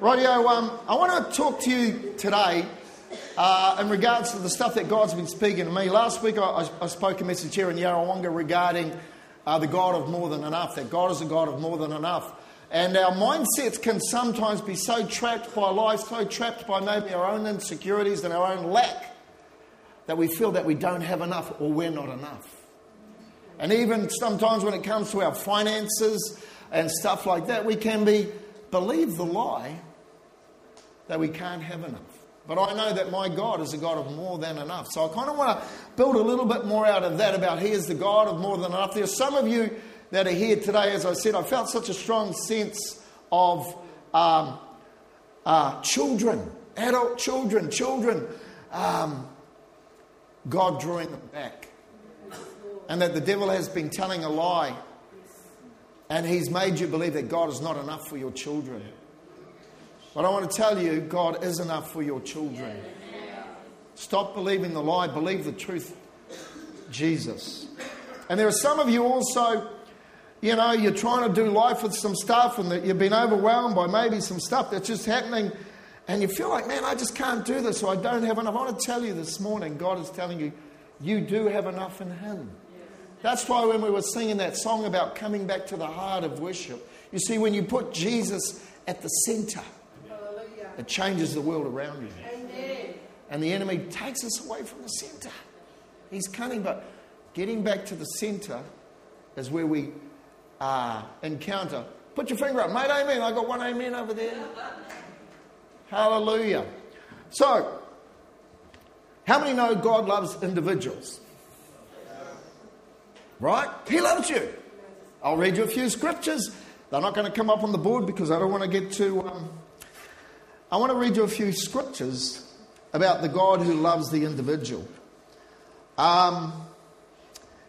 Rightio, um, I want to talk to you today uh, in regards to the stuff that God's been speaking to me. Last week I, I spoke a message here in Yarrawonga regarding uh, the God of more than enough, that God is a God of more than enough. And our mindsets can sometimes be so trapped by life, so trapped by maybe our own insecurities and our own lack, that we feel that we don't have enough or we're not enough. And even sometimes when it comes to our finances and stuff like that, we can be believe the lie that we can't have enough. But I know that my God is a God of more than enough. So I kind of want to build a little bit more out of that about He is the God of more than enough. There are some of you that are here today, as I said, I felt such a strong sense of um, uh, children, adult children, children, um, God drawing them back. And that the devil has been telling a lie. And he's made you believe that God is not enough for your children. But I want to tell you, God is enough for your children. Stop believing the lie, believe the truth. Jesus. And there are some of you also, you know, you're trying to do life with some stuff and that you've been overwhelmed by maybe some stuff that's just happening. And you feel like, man, I just can't do this or I don't have enough. I want to tell you this morning, God is telling you, you do have enough in Him. That's why when we were singing that song about coming back to the heart of worship, you see, when you put Jesus at the center, it changes the world around you. Amen. And the enemy takes us away from the center. He's cunning, but getting back to the center is where we uh, encounter. Put your finger up, mate. Amen. I got one amen over there. Hallelujah. So, how many know God loves individuals? Right? He loves you. I'll read you a few scriptures. They're not going to come up on the board because I don't want to get too. Um, I want to read you a few scriptures about the God who loves the individual. Um,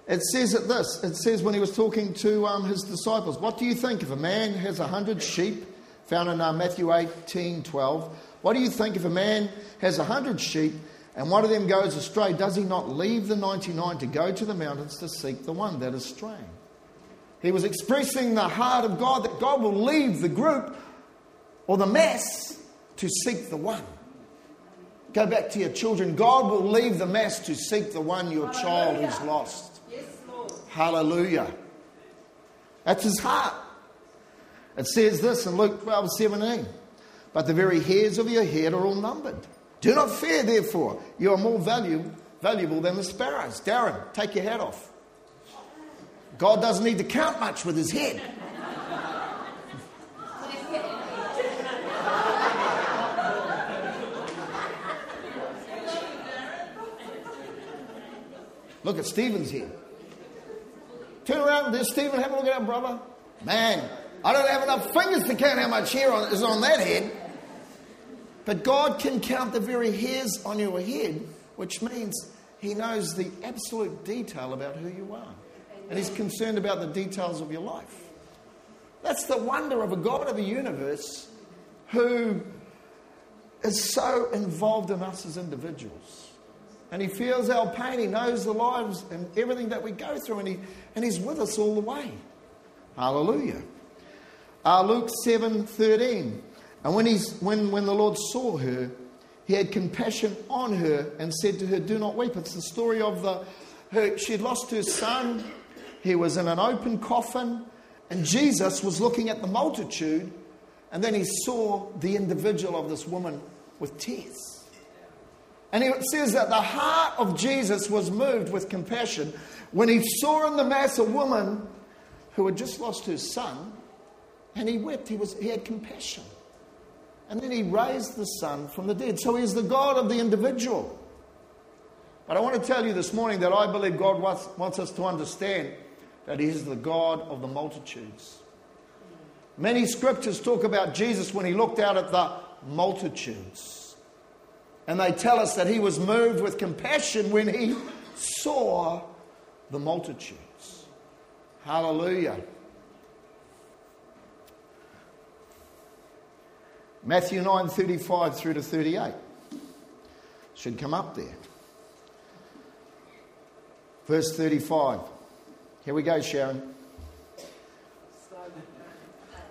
it says at this it says when he was talking to um, his disciples, What do you think if a man has a hundred sheep? Found in uh, Matthew 18 12. What do you think if a man has a hundred sheep and one of them goes astray? Does he not leave the 99 to go to the mountains to seek the one that is straying? He was expressing the heart of God that God will leave the group or the mass to seek the one. Go back to your children. God will leave the mess to seek the one, your Hallelujah. child who's lost. Yes, Hallelujah. That's his heart. It says this in Luke 12 17. But the very hairs of your head are all numbered. Do not fear, therefore. You are more value, valuable than the sparrows. Darren, take your hat off. God doesn't need to count much with his head. Look at Stephen's here. Turn around, there's Stephen. Have a look at that brother. Man, I don't have enough fingers to count how much hair is on that head. But God can count the very hairs on your head, which means He knows the absolute detail about who you are. And He's concerned about the details of your life. That's the wonder of a God of the universe who is so involved in us as individuals. And He feels our pain. He knows the lives and everything that we go through. And, he, and He's with us all the way. Hallelujah. Uh, Luke 7 13. And when, he's, when, when the Lord saw her, he had compassion on her and said to her, Do not weep. It's the story of the, her, she had lost her son. He was in an open coffin. And Jesus was looking at the multitude. And then he saw the individual of this woman with tears. And it says that the heart of Jesus was moved with compassion when he saw in the mass a woman who had just lost her son, and he wept. He, was, he had compassion. And then he raised the son from the dead. So he's the God of the individual. But I want to tell you this morning that I believe God wants, wants us to understand that he is the God of the multitudes. Many scriptures talk about Jesus when he looked out at the multitudes. And they tell us that he was moved with compassion when he saw the multitudes. Hallelujah. Matthew 9 35 through to 38. Should come up there. Verse 35. Here we go, Sharon.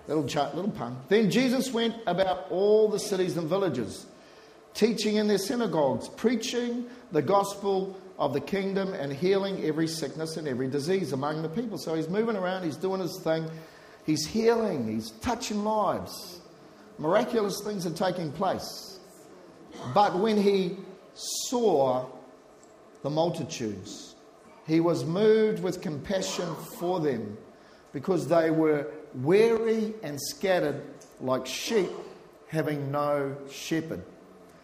Little, ch- little pun. Then Jesus went about all the cities and villages, teaching in their synagogues, preaching the gospel of the kingdom, and healing every sickness and every disease among the people. So he's moving around, he's doing his thing, he's healing, he's touching lives. Miraculous things are taking place. But when he saw the multitudes, he was moved with compassion for them because they were weary and scattered like sheep having no shepherd.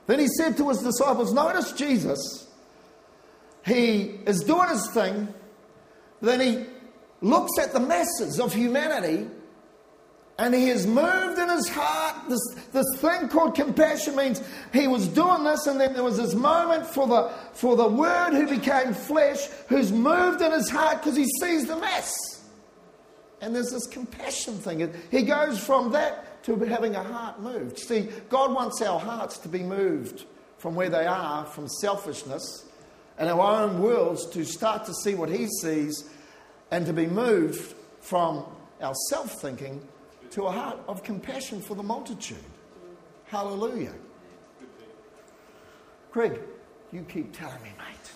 Then he said to his disciples, Notice Jesus, he is doing his thing, then he looks at the masses of humanity and he is moved in his heart. This, this thing called compassion means he was doing this, and then there was this moment for the, for the Word who became flesh, who's moved in his heart because he sees the mess. And there's this compassion thing. He goes from that to having a heart moved. See, God wants our hearts to be moved from where they are, from selfishness and our own worlds, to start to see what He sees and to be moved from our self thinking to a heart of compassion for the multitude. Hallelujah. Greg, you keep telling me, mate.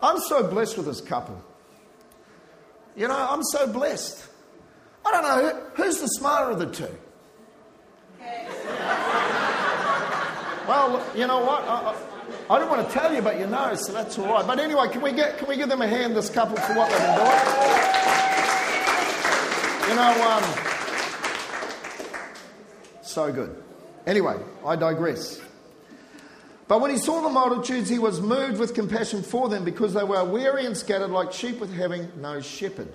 I'm so blessed with this couple. You know, I'm so blessed. I don't know, who's the smarter of the two? well, you know what? I, I, I, don't want to tell you, but you know, so that's all right. But anyway, can we, get, can we give them a hand, this couple, for what they've been doing? You know, um, so good. Anyway, I digress. But when he saw the multitudes, he was moved with compassion for them because they were weary and scattered like sheep with having no shepherd.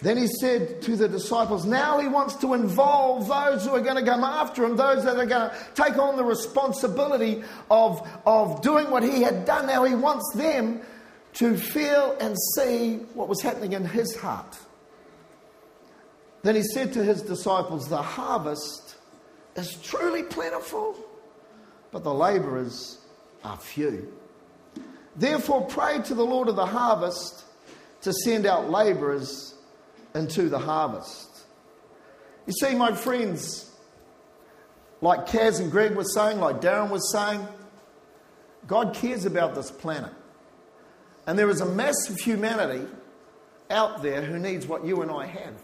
Then he said to the disciples, Now he wants to involve those who are going to come after him, those that are going to take on the responsibility of, of doing what he had done. Now he wants them to feel and see what was happening in his heart. Then he said to his disciples, The harvest is truly plentiful, but the laborers are few. Therefore, pray to the Lord of the harvest to send out laborers into the harvest. You see, my friends, like Kaz and Greg were saying, like Darren was saying, God cares about this planet. And there is a mass of humanity out there who needs what you and I have.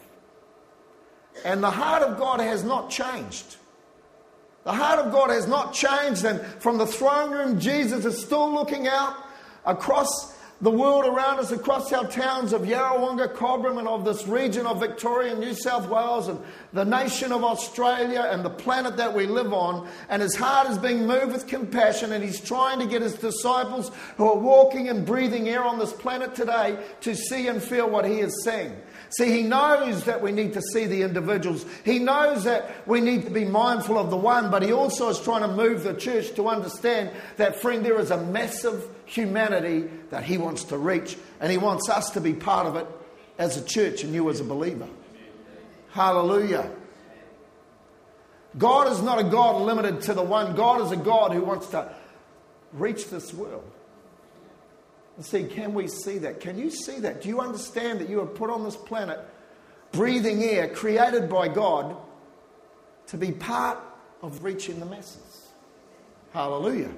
And the heart of God has not changed. The heart of God has not changed, and from the throne room, Jesus is still looking out across the world around us, across our towns of Yarrawonga, Cobram, and of this region of Victoria, and New South Wales, and the nation of Australia, and the planet that we live on. And his heart is being moved with compassion, and he's trying to get his disciples who are walking and breathing air on this planet today to see and feel what he is saying. See, he knows that we need to see the individuals. He knows that we need to be mindful of the one, but he also is trying to move the church to understand that, friend, there is a massive humanity that he wants to reach, and he wants us to be part of it as a church and you as a believer. Hallelujah. God is not a God limited to the one. God is a God who wants to reach this world and see, can we see that? Can you see that? Do you understand that you are put on this planet, breathing air, created by God, to be part of reaching the masses? Hallelujah.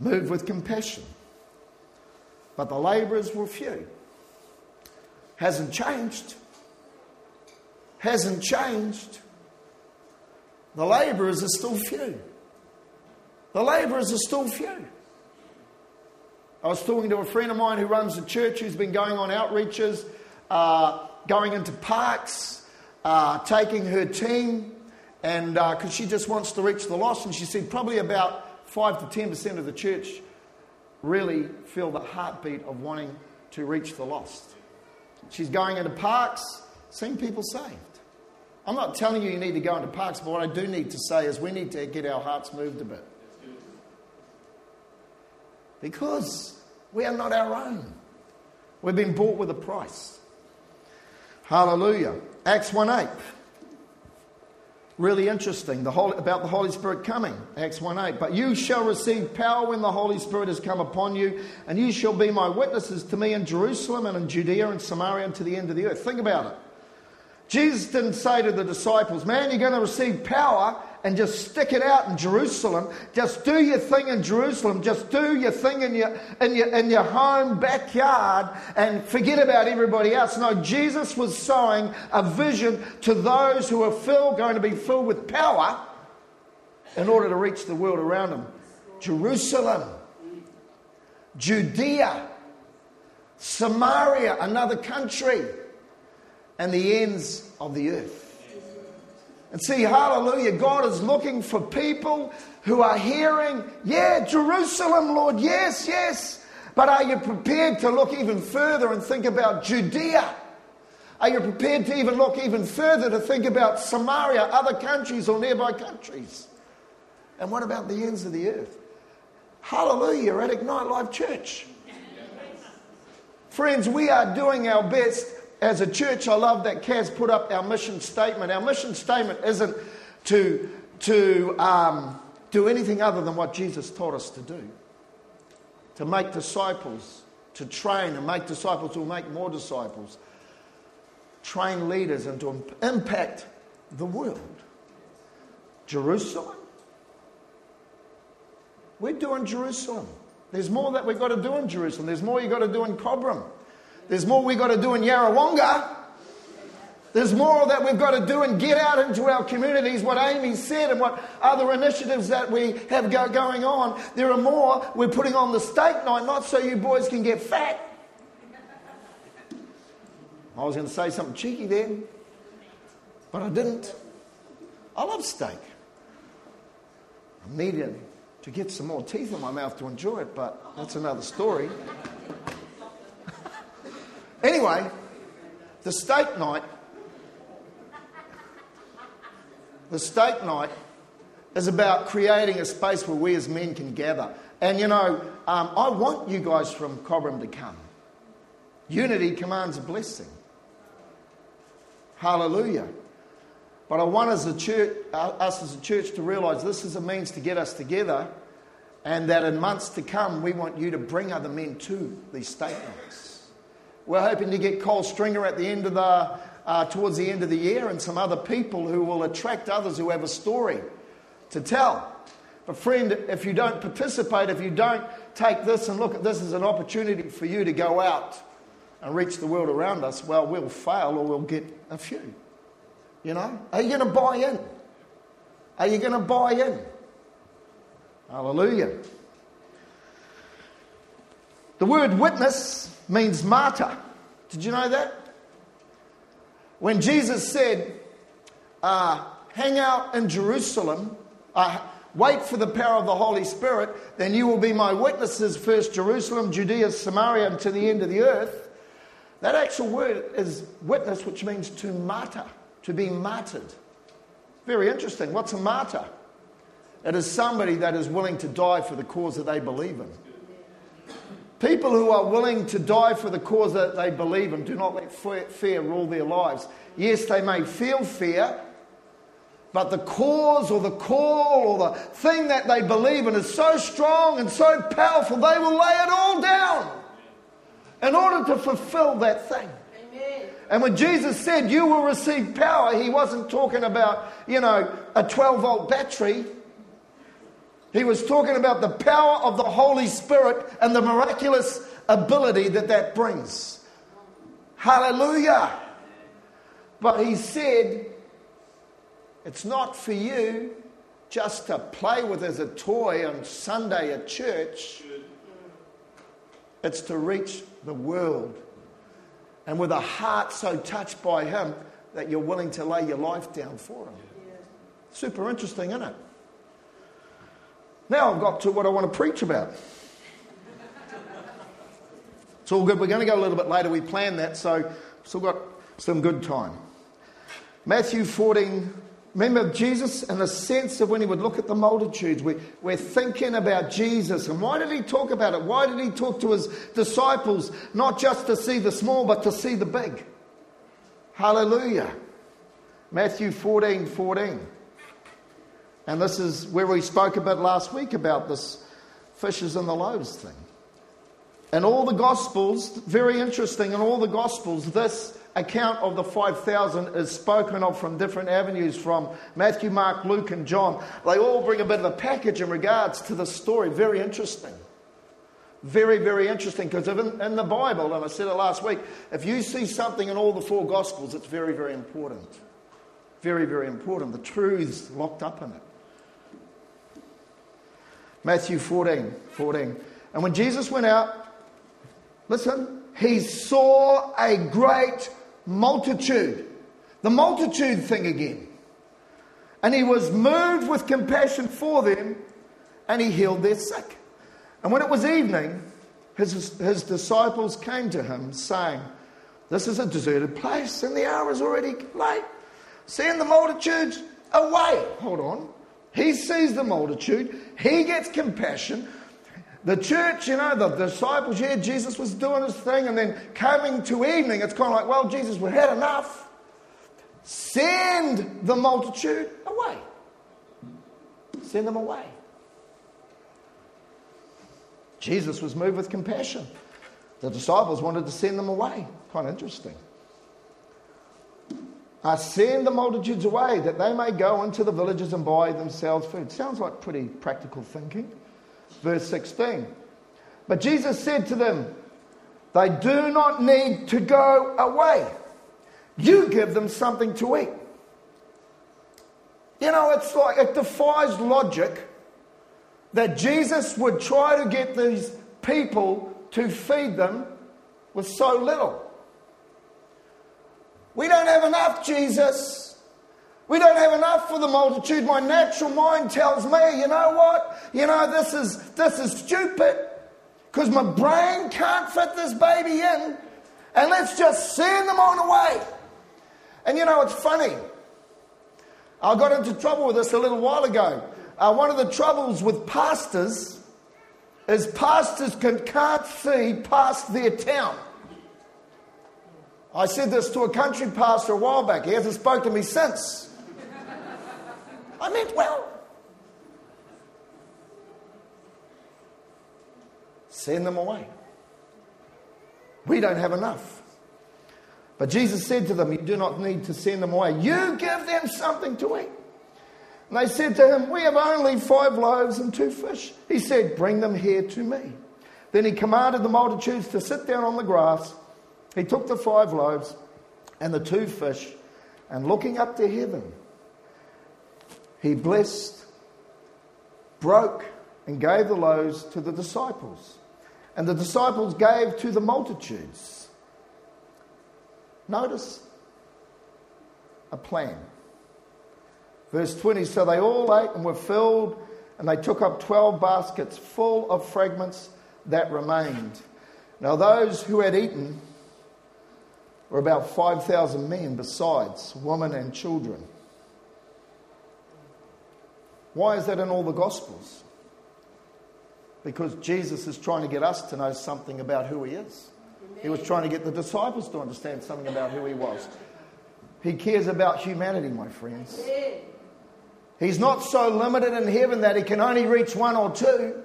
Move with compassion. But the labourers were few. Hasn't changed. Hasn't changed. The labourers are still few. The labourers are still few. I was talking to a friend of mine who runs a church who's been going on outreaches, uh, going into parks, uh, taking her team, and because uh, she just wants to reach the lost. And she said probably about 5 to 10% of the church really feel the heartbeat of wanting to reach the lost. She's going into parks, seeing people saved. I'm not telling you you need to go into parks, but what I do need to say is we need to get our hearts moved a bit. Because we are not our own. We've been bought with a price. Hallelujah. Acts 1 8. Really interesting the Holy, about the Holy Spirit coming, Acts 1 8. But you shall receive power when the Holy Spirit has come upon you, and you shall be my witnesses to me in Jerusalem and in Judea and Samaria and to the end of the earth. Think about it. Jesus didn't say to the disciples, Man, you're going to receive power and just stick it out in Jerusalem. Just do your thing in Jerusalem. Just do your thing in your, in your, in your home backyard and forget about everybody else. No, Jesus was sowing a vision to those who are filled, going to be filled with power in order to reach the world around them. Jerusalem, Judea, Samaria, another country, and the ends of the earth. And see, hallelujah, God is looking for people who are hearing, yeah, Jerusalem, Lord, yes, yes. But are you prepared to look even further and think about Judea? Are you prepared to even look even further to think about Samaria, other countries or nearby countries? And what about the ends of the earth? Hallelujah, at Ignite Life Church. Friends, we are doing our best as a church, I love that Kaz put up our mission statement. Our mission statement isn't to, to um, do anything other than what Jesus taught us to do to make disciples, to train and make disciples who will make more disciples, train leaders, and to impact the world. Jerusalem. We're doing Jerusalem. There's more that we've got to do in Jerusalem. There's more you've got to do in Cobram. There's more we've got to do in Yarrawonga. There's more that we've got to do and get out into our communities, what Amy said, and what other initiatives that we have go- going on. There are more we're putting on the steak night, not so you boys can get fat. I was going to say something cheeky then, but I didn't. I love steak. I needed to get some more teeth in my mouth to enjoy it, but that's another story. Anyway, the steak night, the steak night is about creating a space where we as men can gather. And you know, um, I want you guys from Cobram to come. Unity commands a blessing. Hallelujah. But I want as a church, uh, us as a church to realise this is a means to get us together, and that in months to come, we want you to bring other men to these steak nights. We're hoping to get Cole Stringer at the end of the, uh, towards the end of the year and some other people who will attract others who have a story to tell. But, friend, if you don't participate, if you don't take this and look at this as an opportunity for you to go out and reach the world around us, well, we'll fail or we'll get a few. You know? Are you going to buy in? Are you going to buy in? Hallelujah. The word witness means martyr. Did you know that? When Jesus said, uh, hang out in Jerusalem, uh, wait for the power of the Holy Spirit, then you will be my witnesses, first Jerusalem, Judea, Samaria, and to the end of the earth. That actual word is witness, which means to martyr, to be martyred. Very interesting. What's a martyr? It is somebody that is willing to die for the cause that they believe in. People who are willing to die for the cause that they believe in do not let fear rule their lives. Yes, they may feel fear, but the cause or the call or the thing that they believe in is so strong and so powerful, they will lay it all down in order to fulfill that thing. And when Jesus said, You will receive power, he wasn't talking about, you know, a 12 volt battery. He was talking about the power of the Holy Spirit and the miraculous ability that that brings. Hallelujah. But he said, it's not for you just to play with as a toy on Sunday at church. It's to reach the world. And with a heart so touched by him that you're willing to lay your life down for him. Super interesting, isn't it? Now I've got to what I want to preach about. It's all good. We're going to go a little bit later. We planned that, so still got some good time. Matthew 14. Remember Jesus in the sense of when he would look at the multitudes. We, we're thinking about Jesus. And why did he talk about it? Why did he talk to his disciples? Not just to see the small, but to see the big. Hallelujah. Matthew 14 14. And this is where we spoke a bit last week about this fishes and the loaves thing. And all the Gospels, very interesting, in all the Gospels, this account of the 5,000 is spoken of from different avenues from Matthew, Mark, Luke, and John. They all bring a bit of a package in regards to the story. Very interesting. Very, very interesting because in, in the Bible, and I said it last week, if you see something in all the four Gospels, it's very, very important. Very, very important. The truths locked up in it. Matthew 14, 14. And when Jesus went out, listen, he saw a great multitude. The multitude thing again. And he was moved with compassion for them and he healed their sick. And when it was evening, his, his disciples came to him saying, This is a deserted place and the hour is already late. Send the multitudes away. Hold on. He sees the multitude, he gets compassion. The church, you know, the disciples, yeah, Jesus was doing his thing, and then coming to evening, it's kind of like, well, Jesus, we've had enough. Send the multitude away. Send them away. Jesus was moved with compassion. The disciples wanted to send them away. Kind of interesting. I send the multitudes away that they may go into the villages and buy themselves food. Sounds like pretty practical thinking. Verse 16. But Jesus said to them, They do not need to go away. You give them something to eat. You know, it's like it defies logic that Jesus would try to get these people to feed them with so little. We don't have enough, Jesus. We don't have enough for the multitude. My natural mind tells me, you know what? You know, this is, this is stupid because my brain can't fit this baby in. And let's just send them on away. And you know, it's funny. I got into trouble with this a little while ago. Uh, one of the troubles with pastors is pastors can, can't see past their town. I said this to a country pastor a while back. He hasn't spoken to me since. I meant well. Send them away. We don't have enough. But Jesus said to them, You do not need to send them away. You give them something to eat. And they said to him, We have only five loaves and two fish. He said, Bring them here to me. Then he commanded the multitudes to sit down on the grass. He took the five loaves and the two fish, and looking up to heaven, he blessed, broke, and gave the loaves to the disciples. And the disciples gave to the multitudes. Notice a plan. Verse 20 So they all ate and were filled, and they took up 12 baskets full of fragments that remained. Now, those who had eaten were about 5,000 men, besides women and children. Why is that in all the Gospels? Because Jesus is trying to get us to know something about who he is. He was trying to get the disciples to understand something about who he was. He cares about humanity, my friends. He's not so limited in heaven that he can only reach one or two.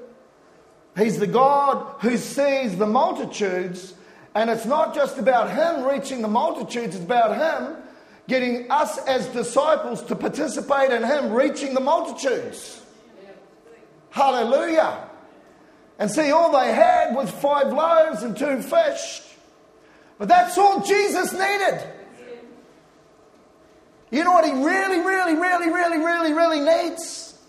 He's the God who sees the multitudes and it's not just about him reaching the multitudes, it's about him getting us as disciples to participate in him reaching the multitudes. Hallelujah. And see, all they had was five loaves and two fish. But that's all Jesus needed. You know what he really, really, really, really, really, really needs?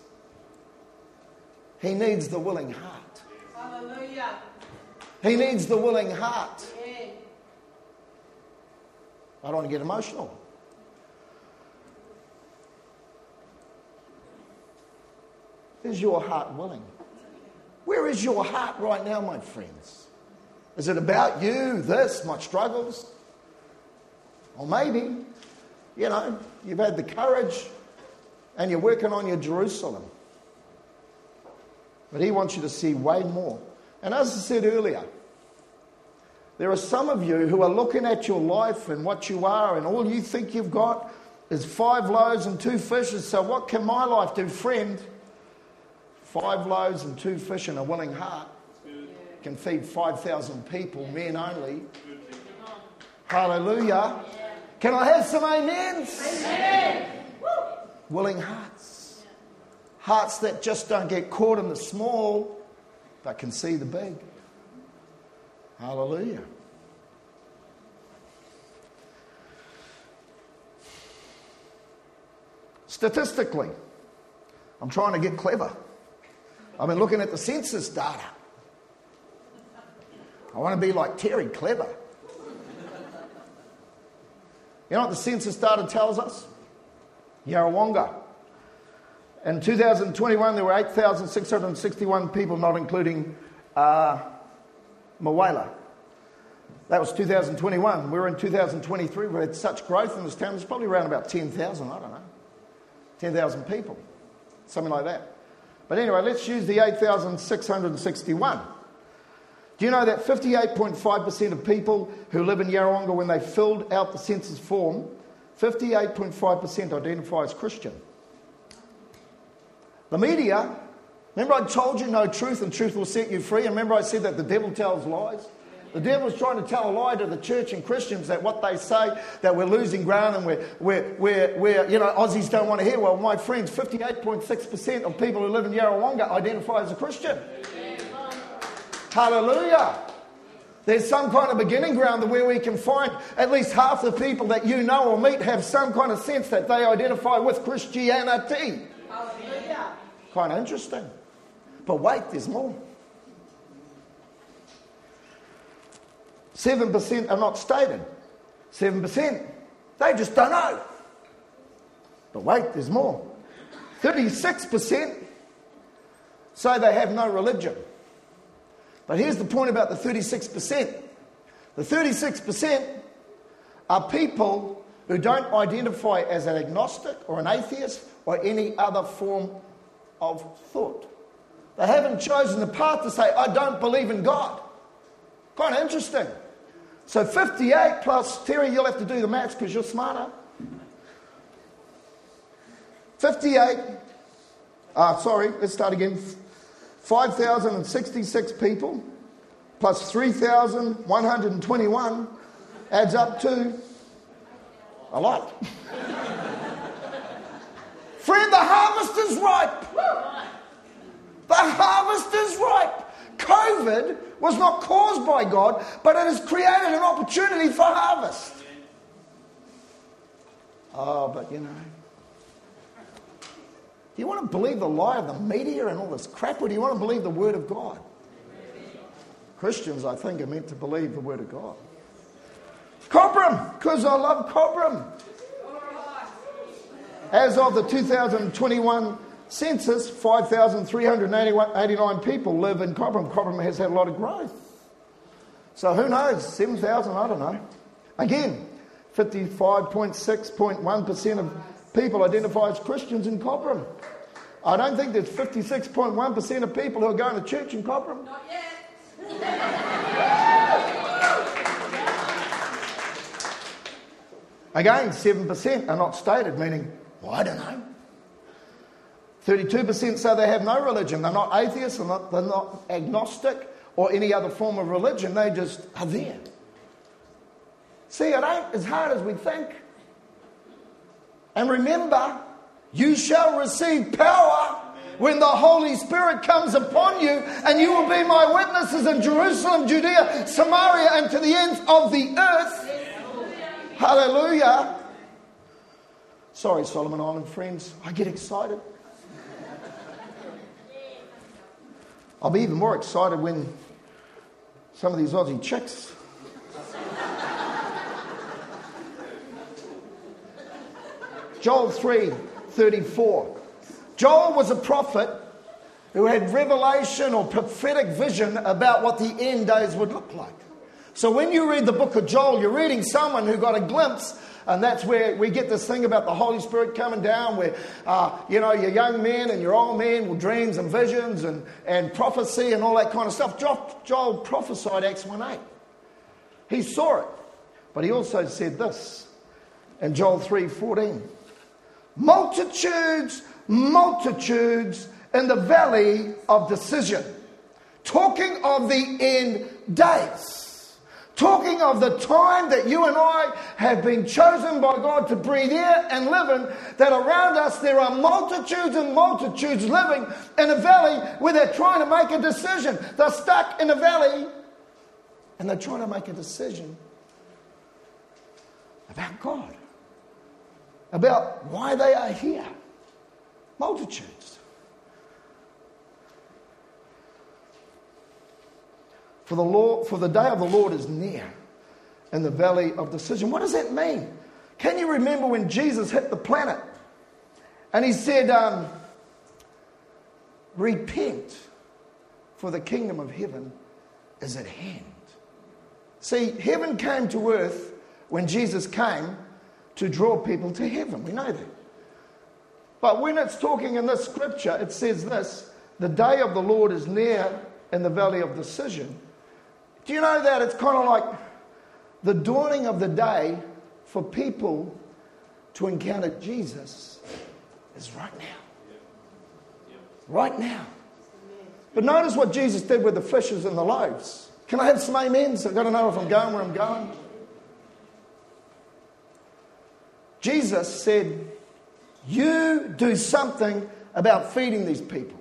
He needs the willing heart. Hallelujah. He needs the willing heart. I don't want to get emotional. Is your heart willing? Where is your heart right now, my friends? Is it about you, this, my struggles? Or maybe, you know, you've had the courage and you're working on your Jerusalem. But he wants you to see way more. And as I said earlier, there are some of you who are looking at your life and what you are and all you think you've got, is five loaves and two fishes. So, what can my life do, friend? Five loaves and two fish and a willing heart can feed 5,000 people, men only. Hallelujah. Can I have some amens? Amen. Willing hearts. Hearts that just don't get caught in the small, but can see the big. Hallelujah. Statistically, I'm trying to get clever. I've been looking at the census data. I want to be like Terry, clever. You know what the census data tells us? Yarrawonga. In 2021, there were 8,661 people, not including uh, Mulwala. That was 2021. We're in 2023. We've had such growth in this town. There's probably around about 10,000, I don't know. 10,000 people, something like that. But anyway, let's use the 8,661. Do you know that 58.5% of people who live in Yarrawonga, when they filled out the census form, 58.5% identify as Christian? The media, remember I told you no truth and truth will set you free? And remember I said that the devil tells lies? The devil's trying to tell a lie to the church and Christians that what they say, that we're losing ground and we're, we're, we're, we're you know, Aussies don't want to hear. Well, my friends, 58.6% of people who live in Yarrawonga identify as a Christian. Hallelujah. There's some kind of beginning ground where we can find at least half the people that you know or meet have some kind of sense that they identify with Christianity. Hallelujah. Kind of interesting. But wait, there's more. 7% are not stated. 7%, they just don't know. But wait, there's more. 36% say they have no religion. But here's the point about the 36%. The 36% are people who don't identify as an agnostic or an atheist or any other form of thought. They haven't chosen the path to say, I don't believe in God. Of interesting. So 58 plus, Terry, you'll have to do the maths because you're smarter. 58, uh, sorry, let's start again. 5,066 people plus 3,121 adds up to a lot. Friend, the harvest is ripe. The harvest is ripe. COVID was not caused by God, but it has created an opportunity for harvest. Oh, but you know. Do you want to believe the lie of the media and all this crap, or do you want to believe the Word of God? Christians, I think, are meant to believe the Word of God. Cobram, because I love Cobram. As of the 2021 census, 5,389 people live in Cobram. Cobram has had a lot of growth. So who knows? 7,000, I don't know. Again, 55.6.1% of people identify as Christians in Cobram. I don't think there's 56.1% of people who are going to church in Cobram. Not yet. Again, 7% are not stated, meaning, well, I don't know. 32% say they have no religion. They're not atheists, they're not, they're not agnostic or any other form of religion. They just are there. See, it ain't as hard as we think. And remember, you shall receive power when the Holy Spirit comes upon you, and you will be my witnesses in Jerusalem, Judea, Samaria, and to the ends of the earth. Hallelujah. Sorry, Solomon Island friends, I get excited. I'll be even more excited when some of these Aussie chicks. Joel 3 34. Joel was a prophet who had revelation or prophetic vision about what the end days would look like. So when you read the book of Joel, you're reading someone who got a glimpse and that's where we get this thing about the Holy Spirit coming down, where, uh, you know, your young men and your old men with dreams and visions and, and prophecy and all that kind of stuff. Joel, Joel prophesied Acts 1 8. He saw it. But he also said this in Joel 3:14. Multitudes, multitudes in the valley of decision. Talking of the end days. Talking of the time that you and I have been chosen by God to breathe air and live in, that around us there are multitudes and multitudes living in a valley where they're trying to make a decision. They're stuck in a valley and they're trying to make a decision about God, about why they are here. Multitudes. For the, Lord, for the day of the Lord is near in the valley of decision. What does that mean? Can you remember when Jesus hit the planet and he said, um, Repent, for the kingdom of heaven is at hand. See, heaven came to earth when Jesus came to draw people to heaven. We know that. But when it's talking in this scripture, it says this the day of the Lord is near in the valley of decision. Do you know that? It's kind of like the dawning of the day for people to encounter Jesus is right now. Right now. But notice what Jesus did with the fishes and the loaves. Can I have some amens? I've got to know if I'm going where I'm going. Jesus said, You do something about feeding these people.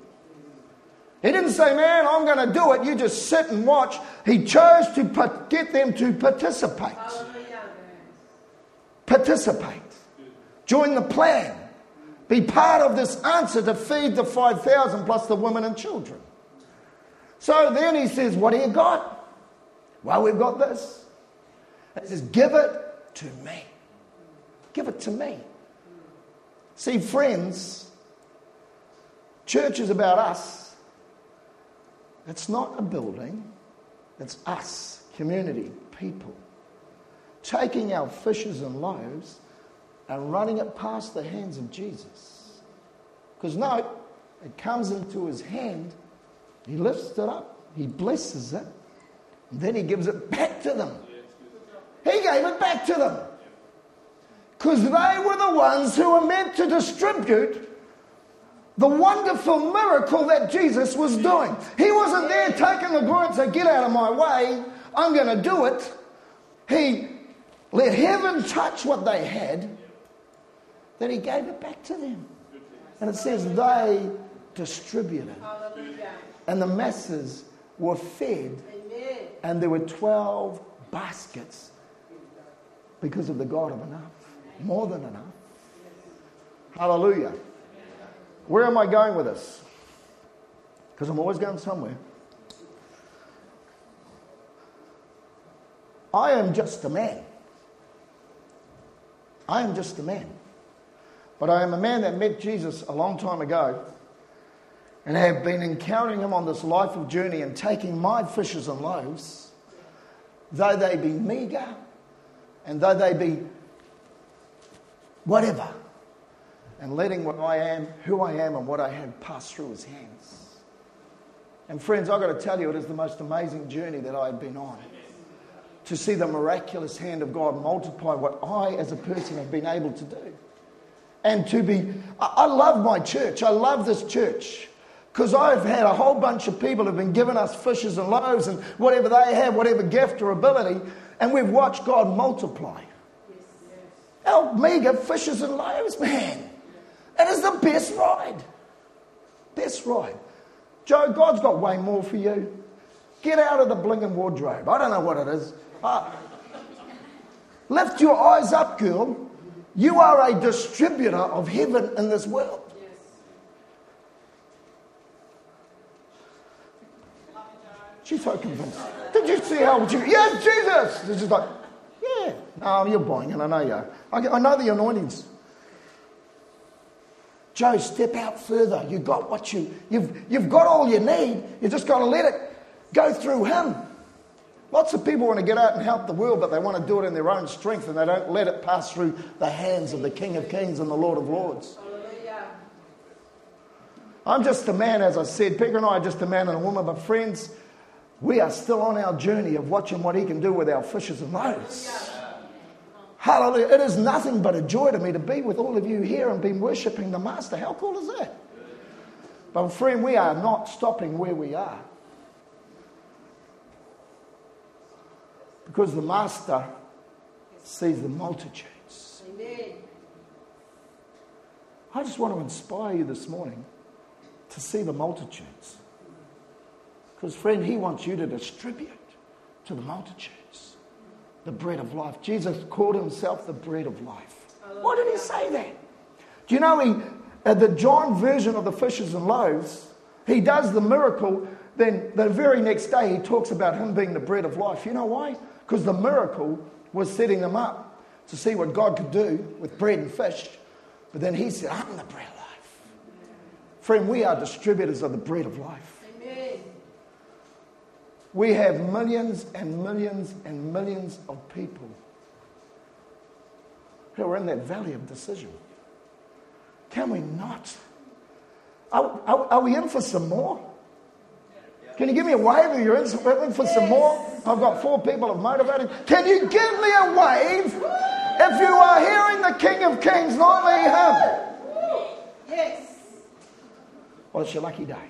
He didn't say, Man, I'm going to do it. You just sit and watch. He chose to get them to participate. Participate. Join the plan. Be part of this answer to feed the 5,000 plus the women and children. So then he says, What do you got? Well, we've got this. He says, Give it to me. Give it to me. See, friends, church is about us it's not a building, it's us, community, people, taking our fishes and loaves and running it past the hands of Jesus. Because no, it comes into his hand, he lifts it up, he blesses it, and then he gives it back to them. He gave it back to them. Because they were the ones who were meant to distribute the wonderful miracle that Jesus was doing. He wasn't there taking the glory and saying, Get out of my way, I'm going to do it. He let heaven touch what they had, then he gave it back to them. And it says they distributed. And the masses were fed. And there were 12 baskets because of the God of enough. More than enough. Hallelujah. Where am I going with this? Because I'm always going somewhere. I am just a man. I am just a man. But I am a man that met Jesus a long time ago and have been encountering him on this life of journey and taking my fishes and loaves, though they be meager and though they be whatever and letting what I am, who I am, and what I have pass through his hands. And friends, I've got to tell you, it is the most amazing journey that I have been on. To see the miraculous hand of God multiply what I, as a person, have been able to do. And to be, I love my church. I love this church. Because I've had a whole bunch of people who've been giving us fishes and loaves and whatever they have, whatever gift or ability, and we've watched God multiply. Our meager fishes and loaves, man. It is the best ride. Best ride. Joe, God's got way more for you. Get out of the blinking wardrobe. I don't know what it is. Uh, lift your eyes up, girl. You are a distributor of heaven in this world. She's so convinced. Did you see how she, yes, Jesus? She's like, yeah. No, you're buying it. I know you are. I know the anointings. Joe, step out further. You've got what you, you've, you've got all you need. You just got to let it go through Him. Lots of people want to get out and help the world, but they want to do it in their own strength and they don't let it pass through the hands of the King of Kings and the Lord of Lords. I'm just a man, as I said. Peter and I are just a man and a woman, but friends, we are still on our journey of watching what He can do with our fishes and loaves. Hallelujah. It is nothing but a joy to me to be with all of you here and be worshiping the Master. How cool is that? But, friend, we are not stopping where we are. Because the Master sees the multitudes. Amen. I just want to inspire you this morning to see the multitudes. Because, friend, He wants you to distribute to the multitudes the bread of life. Jesus called Himself the bread of life. Why did He say that? Do you know He, at the John version of the fishes and loaves, He does the miracle, then the very next day He talks about Him being the bread of life. You know why? Because the miracle was setting them up to see what God could do with bread and fish. But then He said, I'm the bread of life. Friend, we are distributors of the bread of life. We have millions and millions and millions of people who are in that valley of decision. Can we not? Are, are, are we in for some more? Can you give me a wave if you're in for some more? I've got four people of motivating. Can you give me a wave if you are hearing the King of Kings, not me, him? Yes. Well, it's your lucky day.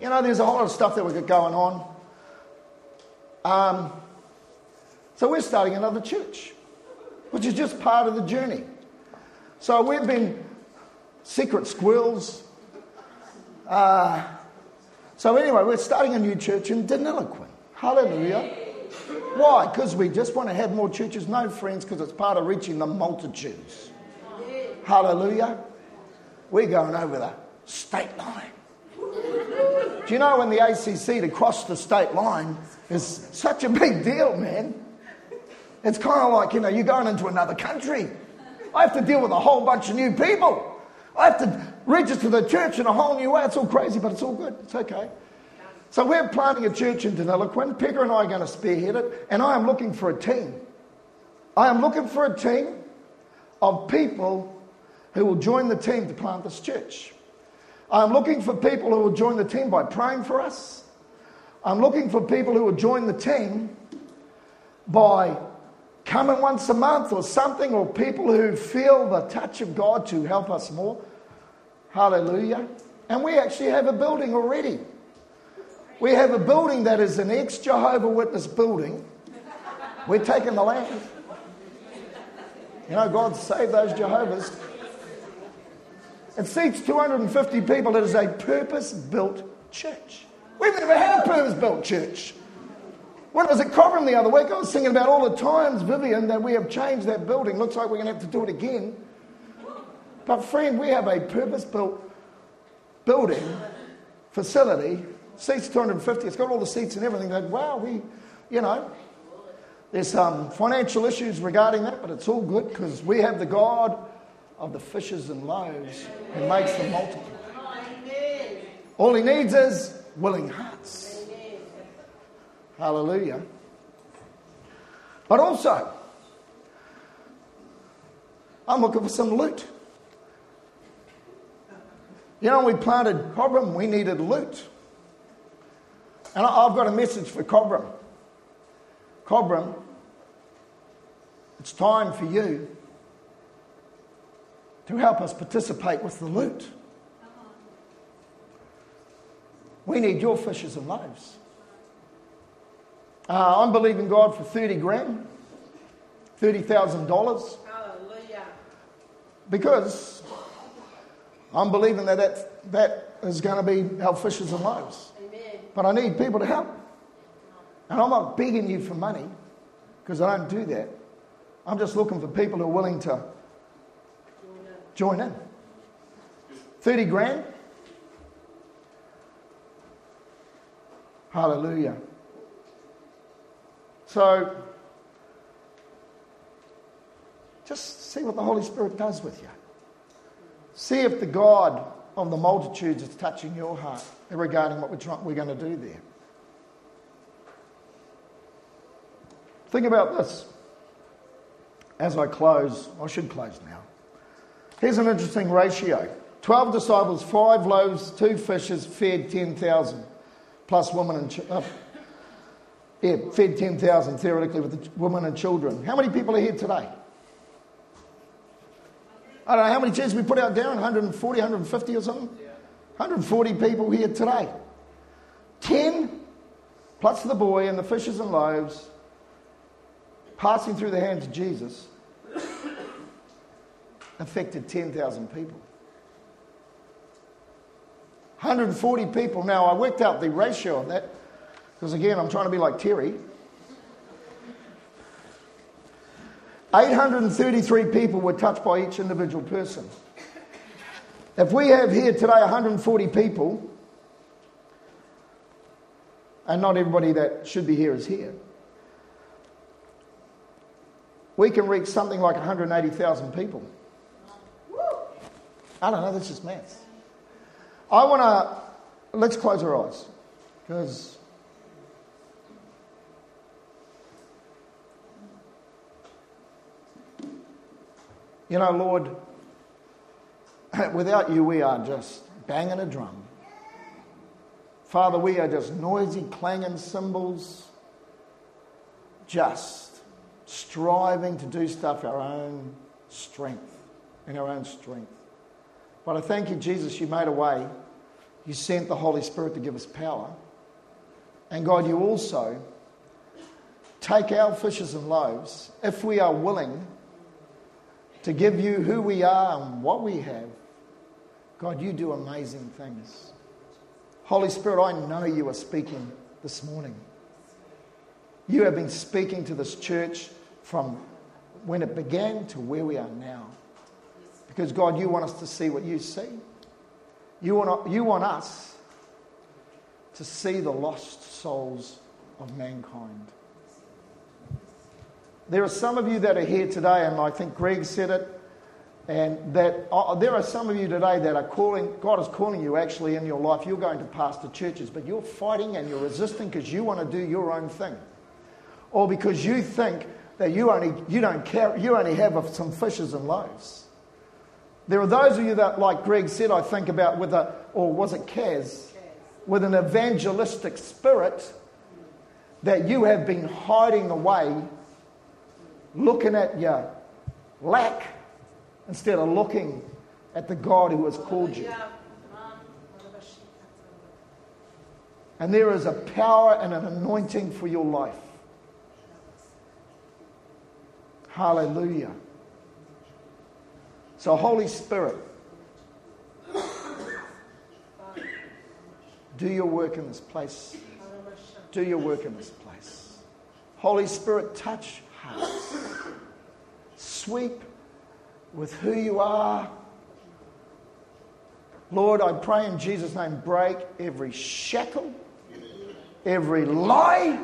You know, there's a whole lot of stuff that we've got going on. Um, so we're starting another church, which is just part of the journey. So we've been secret squirrels uh, so, anyway, we're starting a new church in Deniliquin. Hallelujah. Why? Because we just want to have more churches. No, friends, because it's part of reaching the multitudes. Hallelujah. We're going over the state line. Do you know when the ACC to cross the state line is such a big deal, man? It's kind of like, you know, you're going into another country. I have to deal with a whole bunch of new people. I have to register the church in a whole new way. It's all crazy, but it's all good. It's okay. So we're planting a church in Deniliquin. Pegger and I are going to spearhead it, and I am looking for a team. I am looking for a team of people who will join the team to plant this church. I'm looking for people who will join the team by praying for us. I'm looking for people who will join the team by coming once a month or something, or people who feel the touch of God to help us more. Hallelujah. And we actually have a building already. We have a building that is an ex Jehovah Witness building. We're taking the land. You know, God saved those Jehovah's. It seats 250 people. It is a purpose built church. We've never had a purpose built church. When I was at Cobram the other week, I was thinking about all the times, Vivian, that we have changed that building. Looks like we're going to have to do it again. But, friend, we have a purpose built building, facility, seats 250. It's got all the seats and everything. That, wow, we, you know, there's some financial issues regarding that, but it's all good because we have the God of the fishes and loaves who makes them multiply. All he needs is willing hearts. Hallelujah. But also, I'm looking for some loot. You know, we planted Cobram, we needed loot. And I've got a message for Cobram. Cobram, it's time for you to help us participate with the loot. We need your fishes and loaves. Uh, I'm believing God for 30 grand, $30,000. Hallelujah. Because I'm believing that that, that is going to be our fishes and loaves. Amen. But I need people to help. And I'm not begging you for money because I don't do that. I'm just looking for people who are willing to join in. 30 grand. Hallelujah. So, just see what the Holy Spirit does with you. See if the God of the multitudes is touching your heart regarding what we're, trying, we're going to do there. Think about this as I close. I should close now. Here's an interesting ratio 12 disciples, 5 loaves, 2 fishes, fed 10,000, plus women and children. Uh, Yeah, fed 10,000 theoretically with the women and children. How many people are here today? I don't know how many chairs we put out down 140, 150 or something? 140 people here today. 10 plus the boy and the fishes and loaves passing through the hands of Jesus affected 10,000 people. 140 people. Now, I worked out the ratio of that because, again, I'm trying to be like Terry. 833 people were touched by each individual person. If we have here today 140 people, and not everybody that should be here is here, we can reach something like 180,000 people. I don't know, that's just maths. I want to, let's close our eyes because You know, Lord, without you, we are just banging a drum. Father, we are just noisy, clanging cymbals, just striving to do stuff our own strength, in our own strength. But I thank you, Jesus, you made a way. You sent the Holy Spirit to give us power. And God, you also take our fishes and loaves, if we are willing to give you who we are and what we have. God, you do amazing things. Holy Spirit, I know you are speaking this morning. You have been speaking to this church from when it began to where we are now. Because, God, you want us to see what you see. You want, you want us to see the lost souls of mankind. There are some of you that are here today, and I think Greg said it, and that uh, there are some of you today that are calling, God is calling you actually in your life. You're going to pastor churches, but you're fighting and you're resisting because you want to do your own thing. Or because you think that you only, you don't care, you only have some fishes and loaves. There are those of you that, like Greg said, I think about with a, or was it Kaz, with an evangelistic spirit that you have been hiding away looking at your lack instead of looking at the God who has called you. And there is a power and an anointing for your life. Hallelujah. So, Holy Spirit, do your work in this place. Do your work in this place. Holy Spirit, touch hearts. Sweep with who you are. Lord, I pray in Jesus' name, break every shackle, every lie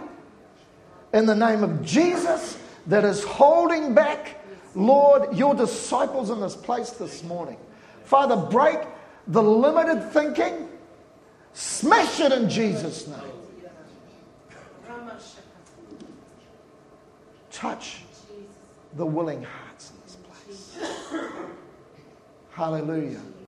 in the name of Jesus that is holding back, Lord, your disciples in this place this morning. Father, break the limited thinking, smash it in Jesus' name. touch the willing hearts in this place. Hallelujah.